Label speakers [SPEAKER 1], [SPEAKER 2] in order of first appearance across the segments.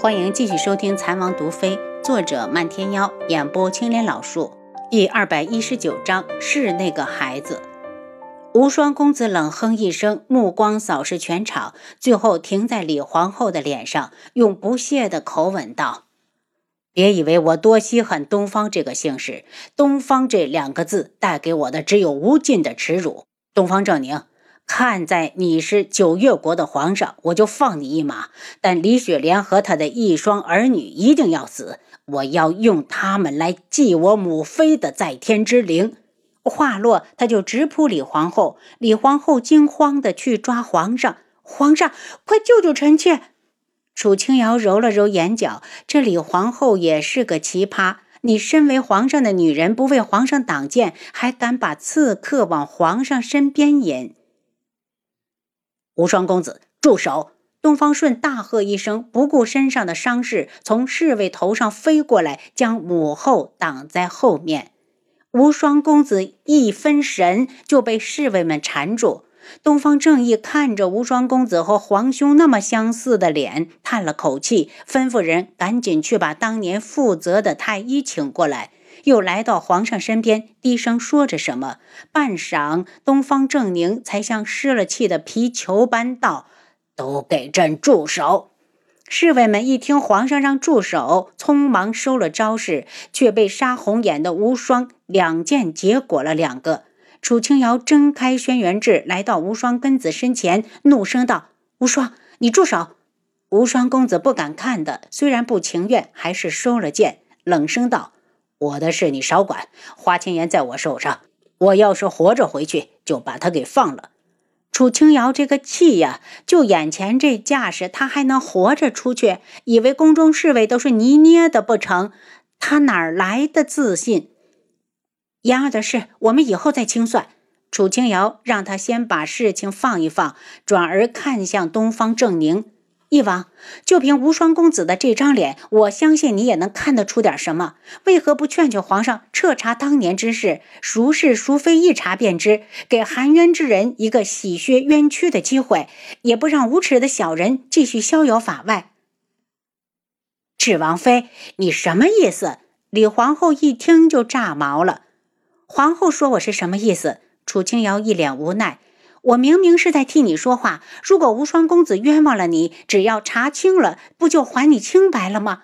[SPEAKER 1] 欢迎继续收听《残王毒妃》，作者漫天妖，演播青莲老树，第二百一十九章是那个孩子。无双公子冷哼一声，目光扫视全场，最后停在李皇后的脸上，用不屑的口吻道：“别以为我多稀罕东方这个姓氏，东方这两个字带给我的只有无尽的耻辱。东方正宁。”看在你是九月国的皇上，我就放你一马。但李雪莲和她的一双儿女一定要死，我要用他们来祭我母妃的在天之灵。话落，他就直扑李皇后。李皇后惊慌的去抓皇上，皇上，快救救臣妾！楚清瑶揉了揉眼角，这李皇后也是个奇葩。你身为皇上的女人，不为皇上挡剑，还敢把刺客往皇上身边引？无双公子，住手！东方顺大喝一声，不顾身上的伤势，从侍卫头上飞过来，将母后挡在后面。无双公子一分神，就被侍卫们缠住。东方正义看着无双公子和皇兄那么相似的脸，叹了口气，吩咐人赶紧去把当年负责的太医请过来。又来到皇上身边，低声说着什么。半晌，东方正宁才像失了气的皮球般道：“都给朕住手！”侍卫们一听皇上让住手，匆忙收了招式，却被杀红眼的无双两剑结果了两个。楚清瑶睁开轩辕志，来到无双根子身前，怒声道：“无双，你住手！”无双公子不敢看的，虽然不情愿，还是收了剑，冷声道。我的事你少管，花千颜在我手上。我要是活着回去，就把他给放了。楚清瑶这个气呀，就眼前这架势，他还能活着出去？以为宫中侍卫都是泥捏的不成？他哪来的自信？妍儿的事，我们以后再清算。楚清瑶让他先把事情放一放，转而看向东方正宁。义王，就凭无双公子的这张脸，我相信你也能看得出点什么。为何不劝劝皇上彻查当年之事，孰是孰非一查便知，给含冤之人一个洗削冤屈的机会，也不让无耻的小人继续逍遥法外？智王妃，你什么意思？李皇后一听就炸毛了。皇后说我是什么意思？楚清瑶一脸无奈。我明明是在替你说话。如果无双公子冤枉了你，只要查清了，不就还你清白了吗？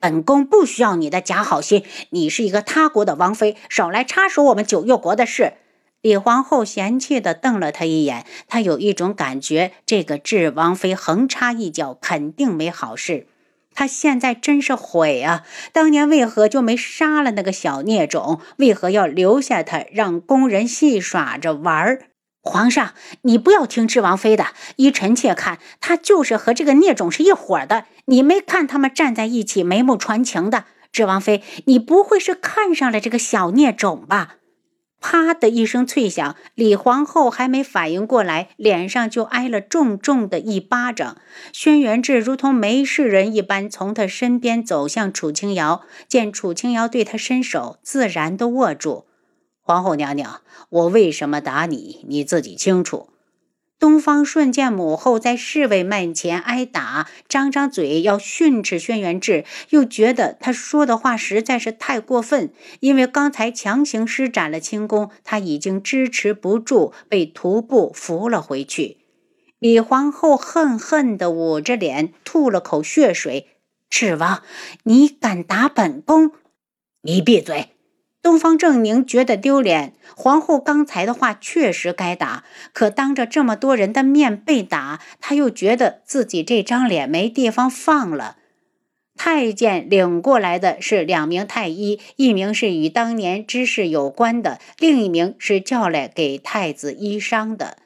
[SPEAKER 1] 本宫不需要你的假好心。你是一个他国的王妃，少来插手我们九月国的事。李皇后嫌弃地瞪了他一眼。她有一种感觉，这个智王妃横插一脚，肯定没好事。她现在真是悔啊！当年为何就没杀了那个小孽种？为何要留下他，让宫人戏耍着玩儿？皇上，你不要听智王妃的。依臣妾看，他就是和这个孽种是一伙的。你没看他们站在一起，眉目传情的。智王妃，你不会是看上了这个小孽种吧？啪的一声脆响，李皇后还没反应过来，脸上就挨了重重的一巴掌。轩辕志如同没事人一般，从他身边走向楚清瑶，见楚清瑶对他伸手，自然的握住。皇后娘娘，我为什么打你？你自己清楚。东方顺见母后在侍卫面前挨打，张张嘴要训斥轩辕志，又觉得他说的话实在是太过分。因为刚才强行施展了轻功，他已经支持不住，被徒步扶了回去。李皇后恨恨地捂着脸，吐了口血水：“赤王，你敢打本宫？
[SPEAKER 2] 你闭嘴！”
[SPEAKER 1] 东方正宁觉得丢脸，皇后刚才的话确实该打，可当着这么多人的面被打，他又觉得自己这张脸没地方放了。太监领过来的是两名太医，一名是与当年之事有关的，另一名是叫来给太子医伤的。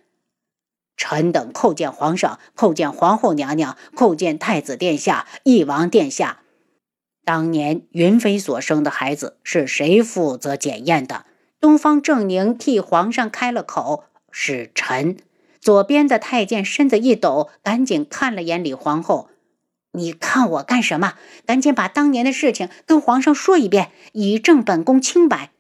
[SPEAKER 2] 臣等叩见皇上，叩见皇后娘娘，叩见太子殿下、翼王殿下。当年云飞所生的孩子是谁负责检验的？
[SPEAKER 1] 东方正宁替皇上开了口：“是臣。”左边的太监身子一抖，赶紧看了眼李皇后：“你看我干什么？赶紧把当年的事情跟皇上说一遍，以证本宫清白。”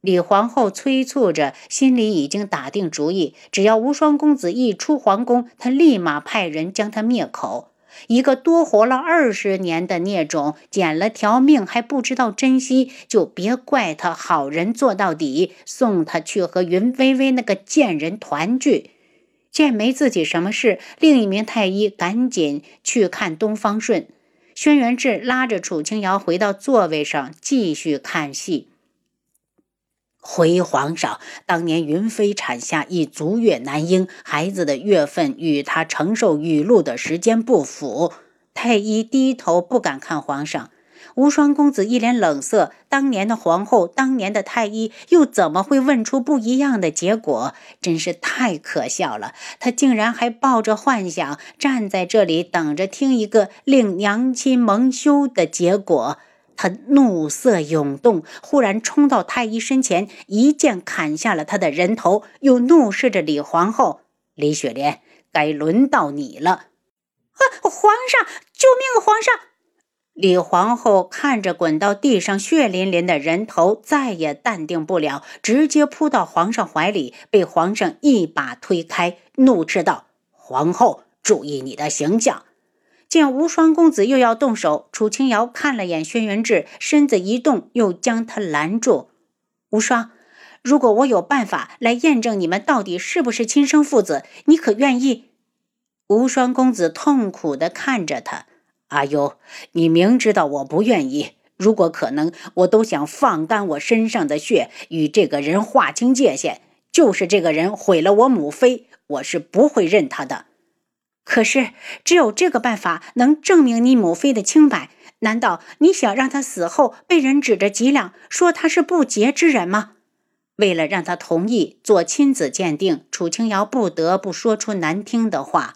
[SPEAKER 1] 李皇后催促着，心里已经打定主意：只要无双公子一出皇宫，她立马派人将他灭口。一个多活了二十年的孽种，捡了条命还不知道珍惜，就别怪他好人做到底，送他去和云微微那个贱人团聚。见没自己什么事，另一名太医赶紧去看东方顺。轩辕志拉着楚清瑶回到座位上，继续看戏。回皇上，当年云妃产下一足月男婴，孩子的月份与她承受雨露的时间不符。太医低头不敢看皇上。无双公子一脸冷色。当年的皇后，当年的太医，又怎么会问出不一样的结果？真是太可笑了！他竟然还抱着幻想站在这里，等着听一个令娘亲蒙羞的结果。他怒色涌动，忽然冲到太医身前，一剑砍下了他的人头，又怒视着李皇后：“李雪莲，该轮到你了！”
[SPEAKER 2] 啊，皇上，救命！皇上！
[SPEAKER 1] 李皇后看着滚到地上血淋淋的人头，再也淡定不了，直接扑到皇上怀里，被皇上一把推开，怒斥道：“皇后，注意你的形象！”见无双公子又要动手，楚清瑶看了眼轩辕志，身子一动，又将他拦住。无双，如果我有办法来验证你们到底是不是亲生父子，你可愿意？无双公子痛苦地看着他。阿优，你明知道我不愿意。如果可能，我都想放干我身上的血，与这个人划清界限。就是这个人毁了我母妃，我是不会认他的。可是，只有这个办法能证明你母妃的清白。难道你想让她死后被人指着脊梁，说她是不洁之人吗？为了让她同意做亲子鉴定，楚清瑶不得不说出难听的话。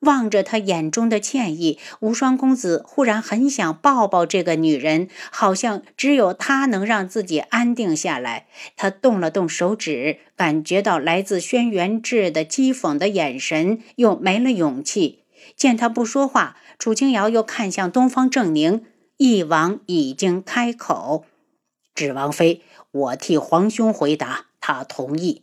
[SPEAKER 1] 望着他眼中的歉意，无双公子忽然很想抱抱这个女人，好像只有她能让自己安定下来。他动了动手指，感觉到来自轩辕志的讥讽的眼神，又没了勇气。见他不说话，楚清瑶又看向东方正宁，翼王已经开口：“芷王妃，我替皇兄回答，他同意。”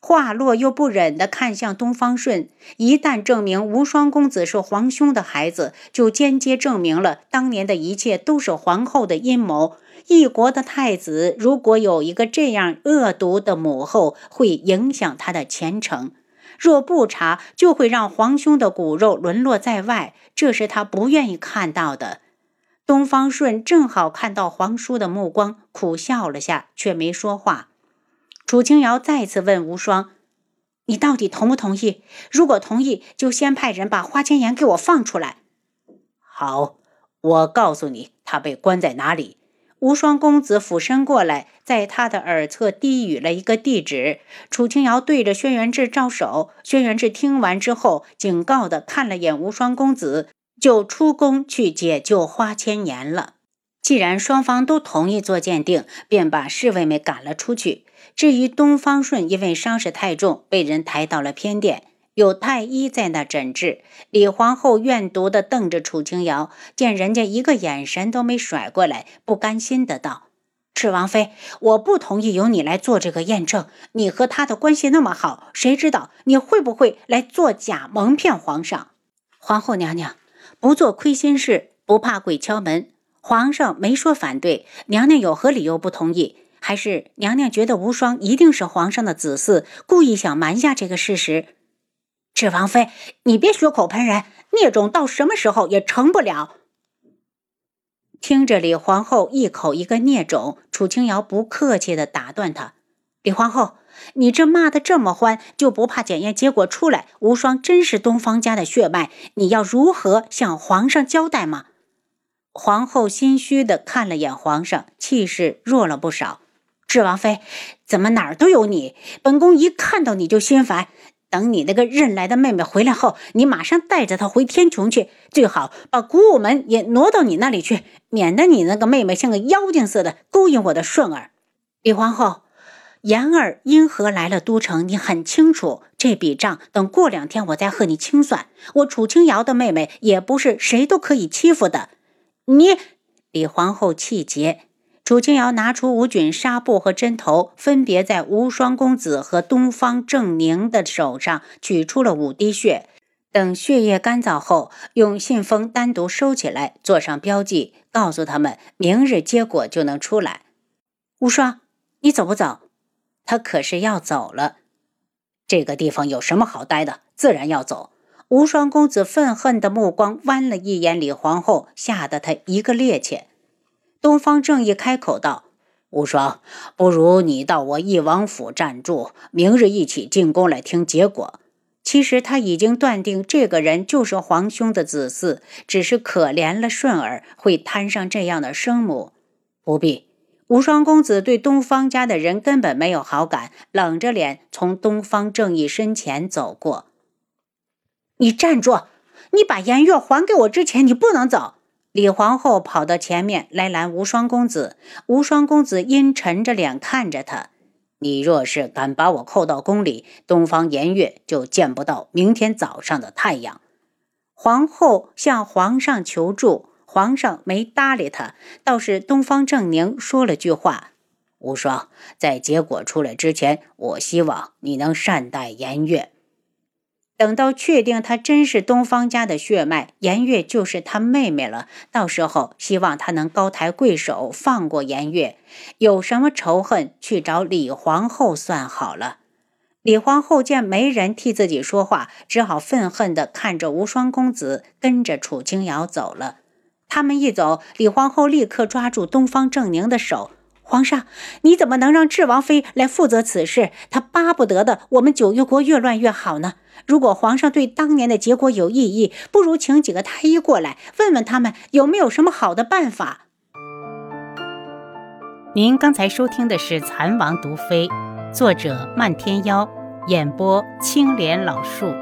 [SPEAKER 1] 话落，又不忍地看向东方顺。一旦证明无双公子是皇兄的孩子，就间接证明了当年的一切都是皇后的阴谋。一国的太子如果有一个这样恶毒的母后，会影响他的前程。若不查，就会让皇兄的骨肉沦落在外，这是他不愿意看到的。东方顺正好看到皇叔的目光，苦笑了下，却没说话。楚清瑶再次问无双：“你到底同不同意？如果同意，就先派人把花千颜给我放出来。”好，我告诉你，他被关在哪里。无双公子俯身过来，在他的耳侧低语了一个地址。楚清瑶对着轩辕志招手。轩辕志听完之后，警告的看了眼无双公子，就出宫去解救花千颜了。既然双方都同意做鉴定，便把侍卫们赶了出去。至于东方顺，因为伤势太重，被人抬到了偏殿，有太医在那诊治。李皇后怨毒地瞪着楚清瑶，见人家一个眼神都没甩过来，不甘心的道：“赤王妃，我不同意由你来做这个验证。你和他的关系那么好，谁知道你会不会来做假，蒙骗皇上？皇后娘娘，不做亏心事，不怕鬼敲门。皇上没说反对，娘娘有何理由不同意？”还是娘娘觉得无双一定是皇上的子嗣，故意想瞒下这个事实。芷王妃，你别血口喷人，孽种到什么时候也成不了。听着李皇后一口一个孽种，楚清瑶不客气的打断她：“李皇后，你这骂的这么欢，就不怕检验结果出来，无双真是东方家的血脉？你要如何向皇上交代吗？”皇后心虚的看了眼皇上，气势弱了不少。智王妃，怎么哪儿都有你？本宫一看到你就心烦。等你那个认来的妹妹回来后，你马上带着她回天穹去，最好把古武门也挪到你那里去，免得你那个妹妹像个妖精似的勾引我的顺儿。李皇后，言儿因何来了都城？你很清楚，这笔账等过两天我再和你清算。我楚清瑶的妹妹也不是谁都可以欺负的。你，李皇后气结。楚清瑶拿出五菌纱布和针头，分别在无双公子和东方正宁的手上取出了五滴血，等血液干燥后，用信封单独收起来，做上标记，告诉他们明日结果就能出来。
[SPEAKER 2] 无双，你走不走？
[SPEAKER 1] 他可是要走了。
[SPEAKER 2] 这个地方有什么好待的？自然要走。无双公子愤恨的目光剜了一眼李皇后，吓得他一个趔趄。东方正义开口道：“无双，不如你到我翼王府暂住，明日一起进宫来听结果。”其实他已经断定这个人就是皇兄的子嗣，只是可怜了顺儿，会摊上这样的生母。不必，无双公子对东方家的人根本没有好感，冷着脸从东方正义身前走过。你站住！你把颜月还给我之前，你不能走。李皇后跑到前面来拦无双公子，无双公子阴沉着脸看着他。你若是敢把我扣到宫里，东方颜月就见不到明天早上的太阳。皇后向皇上求助，皇上没搭理他，倒是东方正宁说了句话：“无双，在结果出来之前，我希望你能善待颜月。”等到确定他真是东方家的血脉，颜月就是他妹妹了。到时候希望他能高抬贵手，放过颜月。有什么仇恨，去找李皇后算好了。李皇后见没人替自己说话，只好愤恨地看着无双公子，跟着楚清瑶走了。他们一走，李皇后立刻抓住东方正宁的手。皇上，你怎么能让智王妃来负责此事？她巴不得的我们九月国越乱越好呢。如果皇上对当年的结果有异议，不如请几个太医过来，问问他们有没有什么好的办法。
[SPEAKER 1] 您刚才收听的是《蚕王毒妃》，作者漫天妖，演播青莲老树。